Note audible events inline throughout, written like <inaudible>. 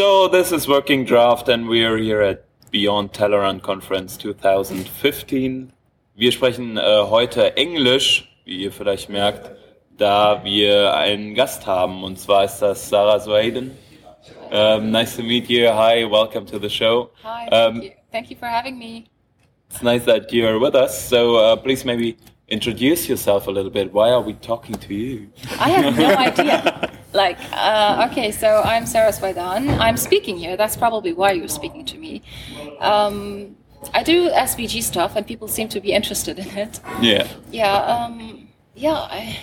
So this is Working Draft and we are here at Beyond Tellerrand Conference 2015. Wir sprechen äh, heute Englisch, wie ihr vielleicht merkt, da wir einen Gast haben und zwar ist das Sara Soueidan. Um, nice to meet you. Hi, welcome to the show. Hi, thank um, you. Thank you for having me. It's nice that you're with us. So uh, please maybe introduce yourself a little bit. Why are we talking to you? I have no <laughs> idea. Like, uh, okay, so I'm Sara Soueidan. I'm speaking here. That's probably why you're speaking to me. Um, I do SVG stuff, and people seem to be interested in it. Yeah. Yeah. Um, yeah. I,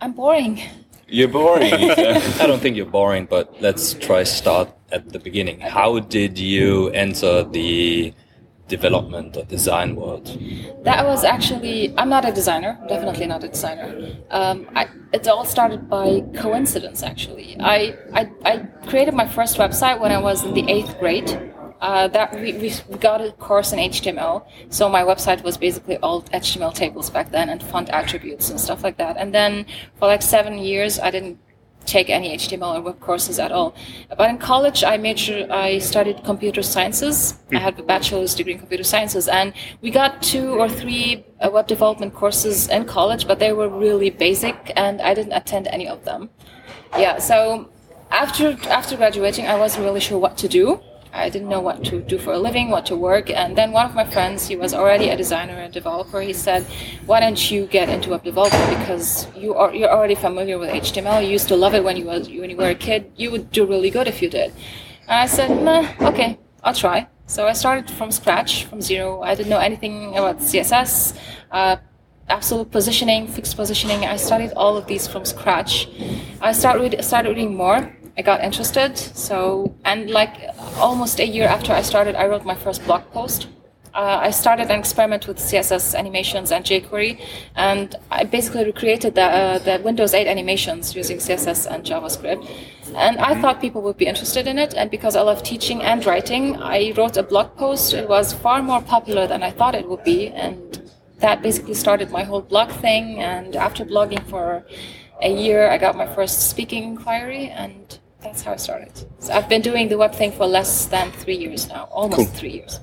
I'm boring. You're boring. <laughs> I don't think you're boring, but let's try start at the beginning. Okay. How did you enter the development or design world? That was actually, I'm not a designer, definitely not a designer. Um, I, it all started by coincidence, actually. I, I, I, created my first website when I was in the eighth grade. Uh, that we, we got a course in HTML, so my website was basically all HTML tables back then and font attributes and stuff like that. And then for like seven years, I didn't take any HTML or web courses at all. But in college, I made sure I studied computer sciences. I hmm. had a bachelor's degree in computer sciences, and we got two or three uh, web development courses in college, but they were really basic, and I didn't attend any of them. Yeah, so after after graduating, I wasn't really sure what to do. I didn't know what to do for a living, what to work. And then one of my friends, he was already a designer and developer. He said, "Why don't you get into web development because you are you're already familiar with HTML. You used to love it when you was when you were a kid. You would do really good if you did." And I said, "Nah, okay, I'll try." So I started from scratch, from zero. I didn't know anything about CSS. Uh, absolute positioning, fixed positioning. I studied all of these from scratch. I started started reading more I got interested. So, and like almost a year after I started, I wrote my first blog post. Uh, I started an experiment with CSS animations and jQuery, and I basically recreated the, uh, the Windows 8 animations using CSS and JavaScript. And I thought people would be interested in it, and because I love teaching and writing, I wrote a blog post. It was far more popular than I thought it would be, and that basically started my whole blog thing. And after blogging for a year, I got my first speaking inquiry, and that's how I started. So I've been doing the web thing for less than three years now, almost cool. three years.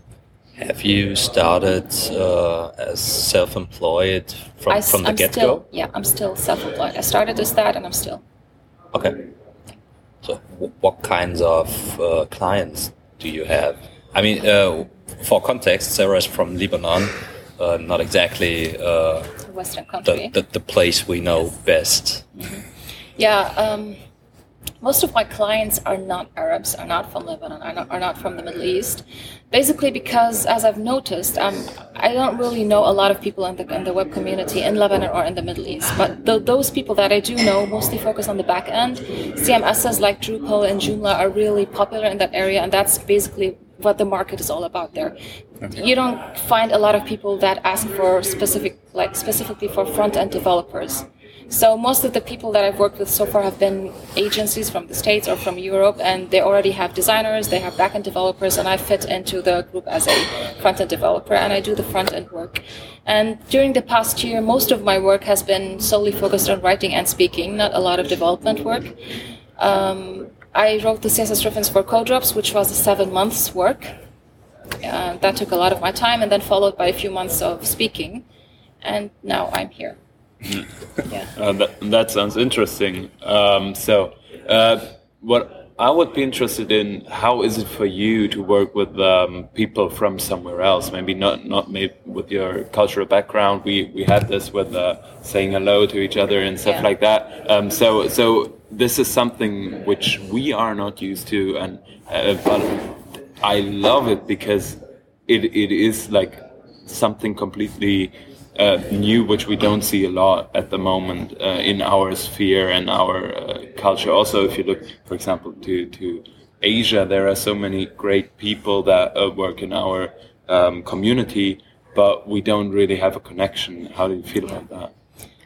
Have you started uh, as self-employed from, I, from the get-go? Yeah, I'm still self-employed. I started as that, and I'm still. Okay. So, what kinds of uh, clients do you have? I mean, uh, for context, Sara is from Lebanon, uh, not exactly uh, Western country. The, the, the, place we know best. Mm -hmm. Yeah. Um, most of my clients are not Arabs, are not from Lebanon, are not, are not from the Middle East. Basically, because as I've noticed, um, I don't really know a lot of people in the, in the web community in Lebanon or in the Middle East. But the, those people that I do know mostly focus on the back end. CMSs like Drupal and Joomla are really popular in that area, and that's basically what the market is all about there. Okay. You don't find a lot of people that ask for specific, like specifically for front end developers. So most of the people that I've worked with so far have been agencies from the States or from Europe, and they already have designers, they have backend developers, and I fit into the group as a front-end developer, and I do the front-end work. And during the past year, most of my work has been solely focused on writing and speaking, not a lot of development work. Um, I wrote the CSS reference for Codrops, which was a seven months work. Uh, that took a lot of my time, and then followed by a few months of speaking. And now I'm here yeah. Uh, that, that, sounds interesting. Um, so, uh, what I would be interested in, how is it for you to work with um, people from somewhere else? Maybe not not maybe with your cultural background. We we had this with uh, saying hello to each other and stuff yeah. like that. Um, so so this is something which we are not used to, and uh, but I love it because it it is like something completely uh, new, which we don't see a lot at the moment uh, in our sphere and our uh, culture. Also, if you look, for example, to to Asia, there are so many great people that uh, work in our um, community, but we don't really have a connection. How do you feel about that?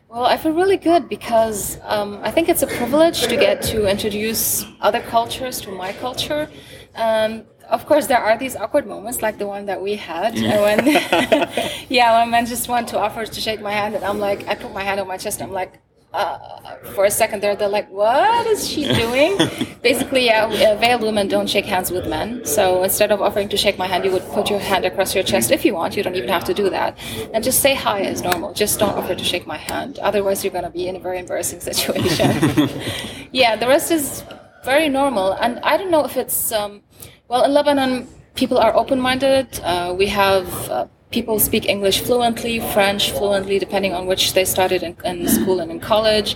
Well, I feel really good because um, I think it's a privilege to get to introduce other cultures to my culture. Um, of course, there are these awkward moments like the one that we had. Mm. when, <laughs> <laughs> yeah, when men just want to offer to shake my hand, and I'm like, I put my hand on my chest, I'm like, uh, for a second there, they're like, "What is she <laughs> doing?" Basically, yeah, uh, veiled women don't shake hands with men. So instead of offering to shake my hand, you would put your hand across your chest if you want. You don't even have to do that, and just say hi as normal. Just don't offer to shake my hand. Otherwise, you're gonna be in a very embarrassing situation. yeah, the rest is very normal, and I don't know if it's um, well in Lebanon. People are open-minded. Uh, we have uh, people speak English fluently, French fluently, depending on which they started in, in school and in college.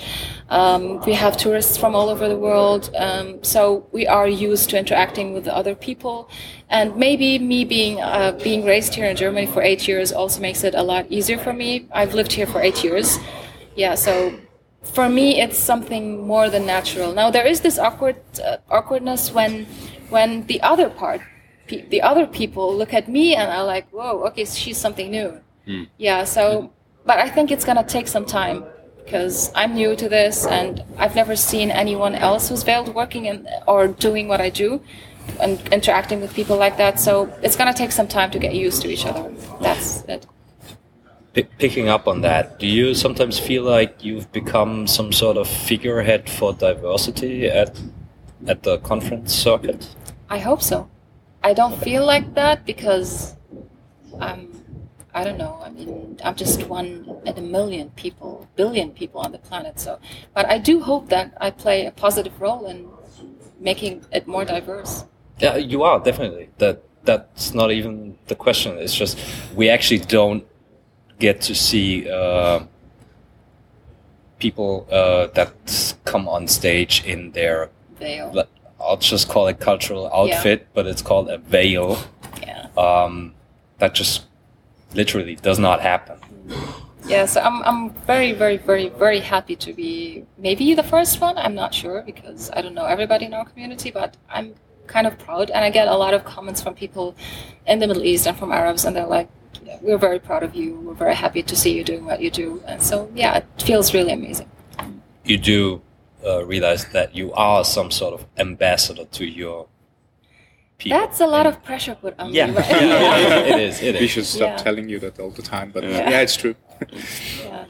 Um, we have tourists from all over the world, um, so we are used to interacting with other people. And maybe me being uh, being raised here in Germany for eight years also makes it a lot easier for me. I've lived here for eight years, yeah. So for me, it's something more than natural. Now there is this awkward uh, awkwardness when when the other part pe- the other people look at me and are like, whoa, okay, she's something new. Mm. Yeah, so, but I think it's gonna take some time because I'm new to this and I've never seen anyone else who's veiled working in, or doing what I do and interacting with people like that. So it's gonna take some time to get used to each other. That's it. Picking up on that, do you sometimes feel like you've become some sort of figurehead for diversity at at the conference circuit? I hope so. I don't feel like that because I'm I don't know. I mean, I'm just one in a million people, billion people on the planet. So, but I do hope that I play a positive role in making it more diverse. Yeah, you are definitely. That that's not even the question. It's just we actually don't get to see uh, people uh, that come on stage in their veil. I'll just call it cultural outfit, yeah. but it's called a veil. Yeah. Um, that just literally does not happen. Yeah, so I'm, I'm very, very, very, very happy to be maybe the first one. I'm not sure because I don't know everybody in our community, but I'm kind of proud. And I get a lot of comments from people in the Middle East and from Arabs, and they're like, We're very proud of you. We're very happy to see you doing what you do. And so, yeah, it feels really amazing. You do uh, realize that you are some sort of ambassador to your people. That's a lot of pressure put on yeah. me. Right? <laughs> yeah, it is. It is. We should stop yeah. telling you that all the time, but yeah, yeah it's true. yeah.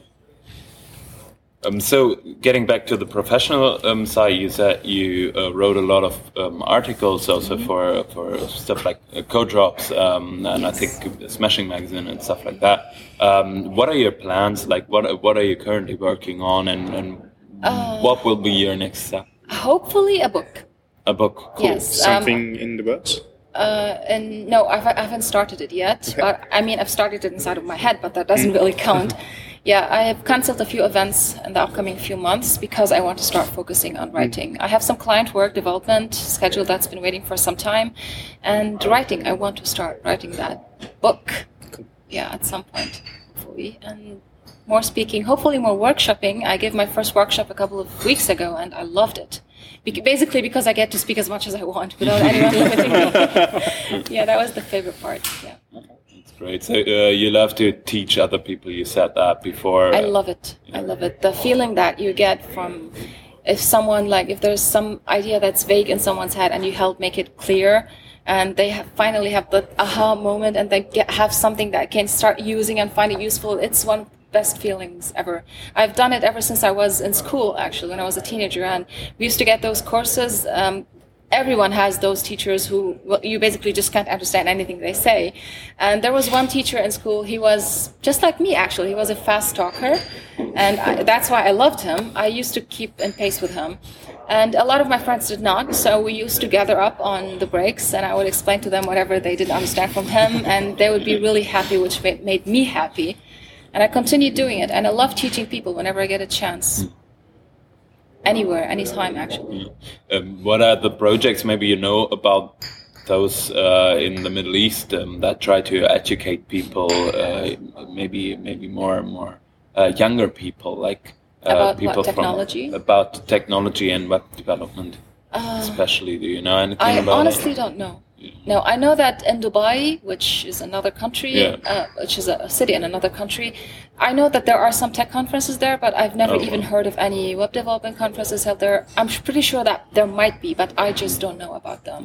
Um, so, getting back to the professional um, side, you said you uh, wrote a lot of um, articles also mm-hmm. for for stuff like uh, Codrops um, and yes. I think Smashing Magazine and stuff like that. Um, what are your plans? Like, what what are you currently working on, and, and uh, what will be your next step? Hopefully, a book. A book. Cool. Yes. Something um, in the works. Uh, and no, I've, I haven't started it yet. Okay. But I mean, I've started it inside of my head, but that doesn't mm. really count. <laughs> yeah, I have cancelled a few events in the upcoming few months because I want to start focusing on mm. writing. I have some client work development schedule that's been waiting for some time, and writing. I want to start writing that book. Yeah, at some point, hopefully, and more speaking, hopefully more workshopping. I gave my first workshop a couple of weeks ago and I loved it. Be- basically because I get to speak as much as I want without <laughs> anyone limiting me. yeah, that was the favorite part. Yeah. That's great. So uh, you love to teach other people. You said that before. I love it. Yeah. I love it. The feeling that you get from if someone like if there's some idea that's vague in someone's head and you help make it clear and they have finally have the aha moment and they get, have something that can start using and find it useful it's one best feelings ever. I've done it ever since I was in school, actually, when I was a teenager, and we used to get those courses. Um, everyone has those teachers who well, you basically just can't understand anything they say. And there was one teacher in school. He was just like me, actually. He was a fast talker, and I, that's why I loved him. I used to keep in pace with him. And a lot of my friends did not, so we used to gather up on the breaks, and I would explain to them whatever they didn't understand from him, and they would be really happy, which made me happy and I continue doing it. And I love teaching people whenever I get a chance. Anywhere, anytime, actually. Um, what are the projects maybe you know about those uh, in the Middle East um, that try to educate people, uh, maybe maybe more and more uh, younger people, like uh, about people what, technology? From, about technology and web development, uh, especially. Do you know anything I about honestly it? don't know. No, I know that in Dubai, which is another country, Yeah. uh, which is a, city in another country, I know that there are some tech conferences there, but I've never Oh, even wow. heard of any web development conferences held there. I'm pretty sure that there might be, but I just don't know about them.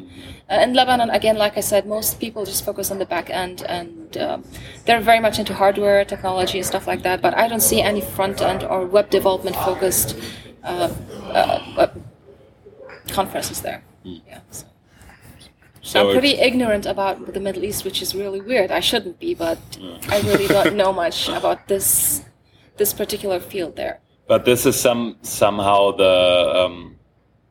Uh, in Lebanon, again, like I said, most people just focus on the back end, and um, they're very much into hardware, technology, and stuff like that. But I don't see any front end or web development focused uh, uh, conferences there. Yeah. So. So I'm pretty ignorant about the Middle East, which is really weird. I shouldn't be, but I really don't <laughs> know much about this this particular field there. But this is some somehow the um,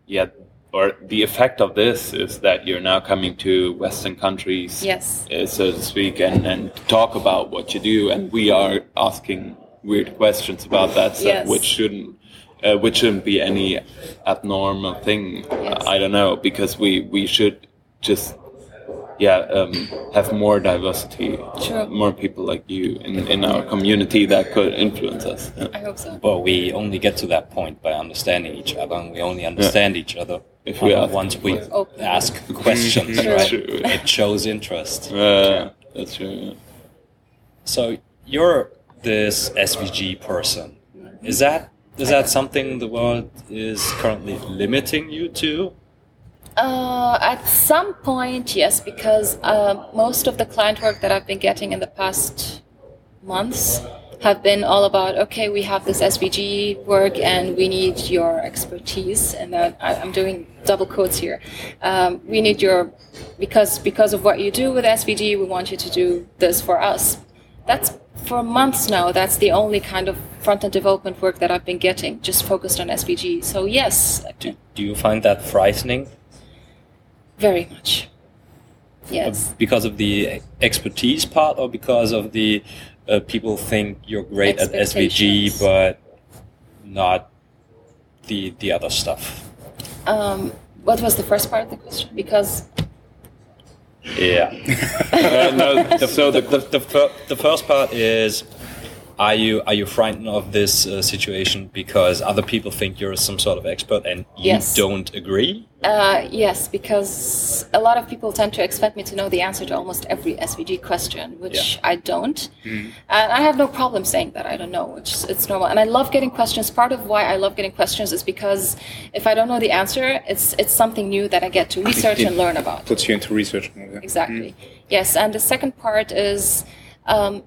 yeah, or the effect of this is that you're now coming to Western countries, Yes. uh, so to speak, and and talk about what you do, and we are asking weird questions about that, so, Yes. which shouldn't. Uh, which shouldn't be any abnormal thing. Yes. I don't know because we we should just yeah um, have more diversity, Sure. more people like you in, in our community that could influence us. Yeah. I hope so. But we only get to that point by understanding each other, and we only understand each other If we ask once we Open. ask questions, <laughs> Sure. right? True. It shows interest. Uh, that's true. Yeah. So you're this SVG person. Is that is that something the world is currently limiting you to? Uh, at some point, yes, because uh, most of the client work that I've been getting in the past months have been all about okay, we have this SVG work and we need your expertise. And that I, I'm doing double quotes here. Um, we need your because because of what you do with SVG, we want you to do this for us. That's for months now. That's the only kind of front end development work that I've been getting, just focused on SVG. So yes, Do, do you find that frightening very much. Yes. because of the expertise part, or because of the uh, people think you're great at SVG but not the the other stuff? Um, what was the first part of the question? Because Yeah. <laughs> Uh, no, so the, the, the, the, the first part is are you are you frightened of this uh, situation because other people think you're some sort of expert and you Yes. don't agree uh, yes, because a lot of people tend to expect me to know the answer to almost every SVG question, which Yeah. I don't. And I have no problem saying that I don't know, which it's normal. And I love getting questions. Part of why I love getting questions is because if I don't know the answer, it's it's something new that I get to research and learn about. Puts you into research yeah. Exactly. Yes, and the second part is um,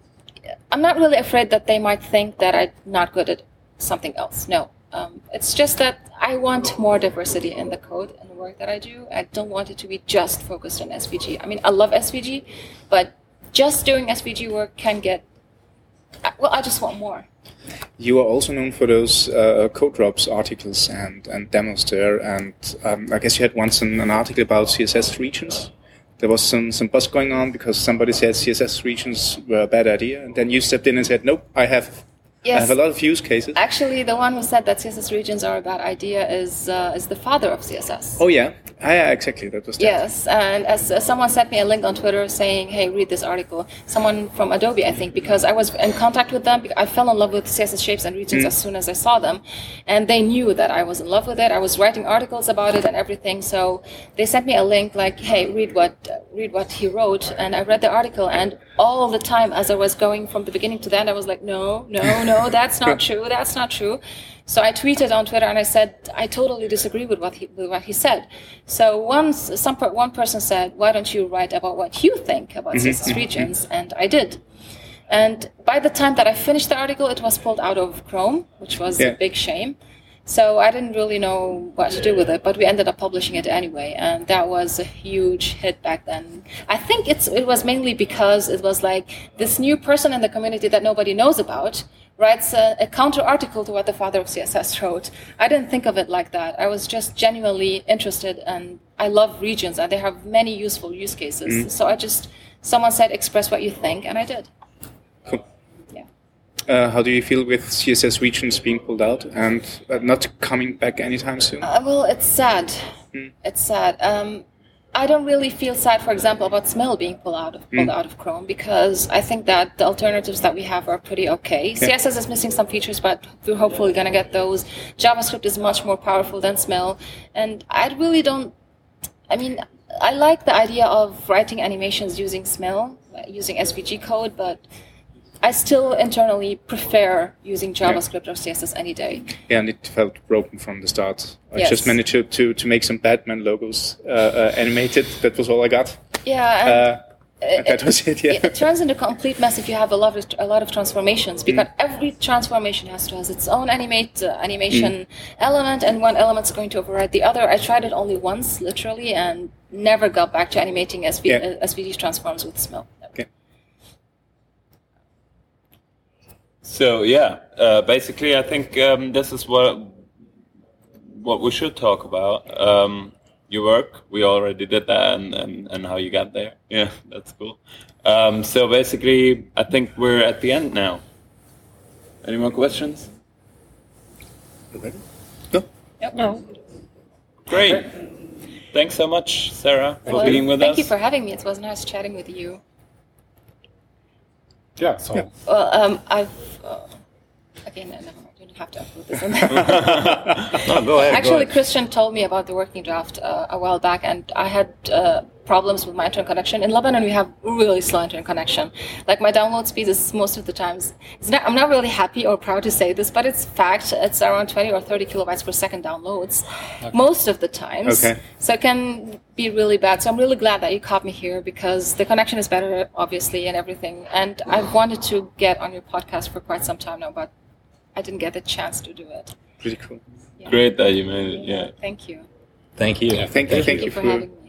I'm not really afraid that they might think that I'm not good at something else. No. Um, it's just that I want more diversity in the code and the work that I do. I don't want it to be just focused on SVG. I mean, I love SVG, but just doing SVG work can get. I- Well, I just want more. You are also known for those uh, Codrops articles and, and demos there, and um, I guess you had once an, an article about CSS regions. There was some, some buzz going on because somebody said CSS regions were a bad idea, and then you stepped in and said, "Nope, I have, I have a lot of use cases." Actually, the one who said that CSS regions are a bad idea is uh, is the father of CSS. Oh yeah, Ah, yeah, exactly. That was that. Yes, and as, as someone sent me a link on Twitter saying, "Hey, read this article." Someone from Adobe, I think, because I was in contact with them. I fell in love with CSS shapes and regions as soon as I saw them, and they knew that I was in love with it. I was writing articles about it and everything. So they sent me a link like, "Hey, read what read what he wrote," and I read the article. And all the time, as I was going from the beginning to the end, I was like, "No, no, no, that's not true. That's not true." So I tweeted on Twitter and I said I totally disagree with what he with what he said. So once some per, one person said, "Why don't you write about what you think about mm-hmm, CSS mm-hmm, mm-hmm. regions?" And I did. And by the time that I finished the article, it was pulled out of Chrome, which was Yeah. a big shame. So I didn't really know what to do with it, but we ended up publishing it anyway, and that was a huge hit back then. I think it's it was mainly because it was like this new person in the community that nobody knows about writes a, a counter article to what the father of CSS wrote. I didn't think of it like that. I was just genuinely interested, and I love regions, and they have many useful use cases. So I just someone said express what you think, and I did. Cool. Yeah. Uh, how do you feel with CSS regions being pulled out and uh, not coming back anytime soon? Uh, well, it's sad. It's sad. Um, I don't really feel sad, for example, about SMIL being pulled out of pulled out of Chrome because I think that the alternatives that we have are pretty okay. CSS is missing some features, but we're hopefully gonna get those. JavaScript is much more powerful than SMIL, and I really don't. I mean, I like the idea of writing animations using SMIL, uh, using SVG code, but I still internally prefer using JavaScript or CSS any day. Yeah, and it felt broken from the start. I Yes. just managed to, to, to make some Batman logos uh, uh, animated. That was all I got. Yeah, and Uh, and that was it. Yeah. it, it turns into a complete mess if you have a lot of a lot of transformations because every transformation has to has its own animate uh, animation element, and one element's going to override the other. I tried it only once, literally, and never got back to animating SV, Yeah. uh, SVG transforms with SMIL. So yeah, uh, basically, I think um, this is what what we should talk about. Um, your work, we already did that, and, and, and how you got there. <laughs> Yeah, that's cool. Um, so basically, I think we're at the end now. Any more questions? No? No. Great. Thanks so much, Sara, for Well, being with thank us. Thank you for having me. It was nice chatting with you. Yeah, so Well, um, I've again, uh, never mind. You don't have to upload this. <laughs> No, go ahead. Actually, Christian told me about the working draft uh, a while back, and I had uh, problems with my internet connection. In Lebanon, we have really slow internet connection. Like my download speed is most of the times. Not, I'm not really happy or proud to say this, but it's fact. It's around 20 or 30 kilobytes per second downloads, most of the times. Okay. So it can be really bad. So I'm really glad that you caught me here because the connection is better, obviously, and everything. And I've wanted to get on your podcast for quite some time now, but I didn't get the chance to do it. Pretty cool. Great that you made it. Yeah. Thank you. Thank you. Yeah, Thank you. Thank, Thank you you for for having me.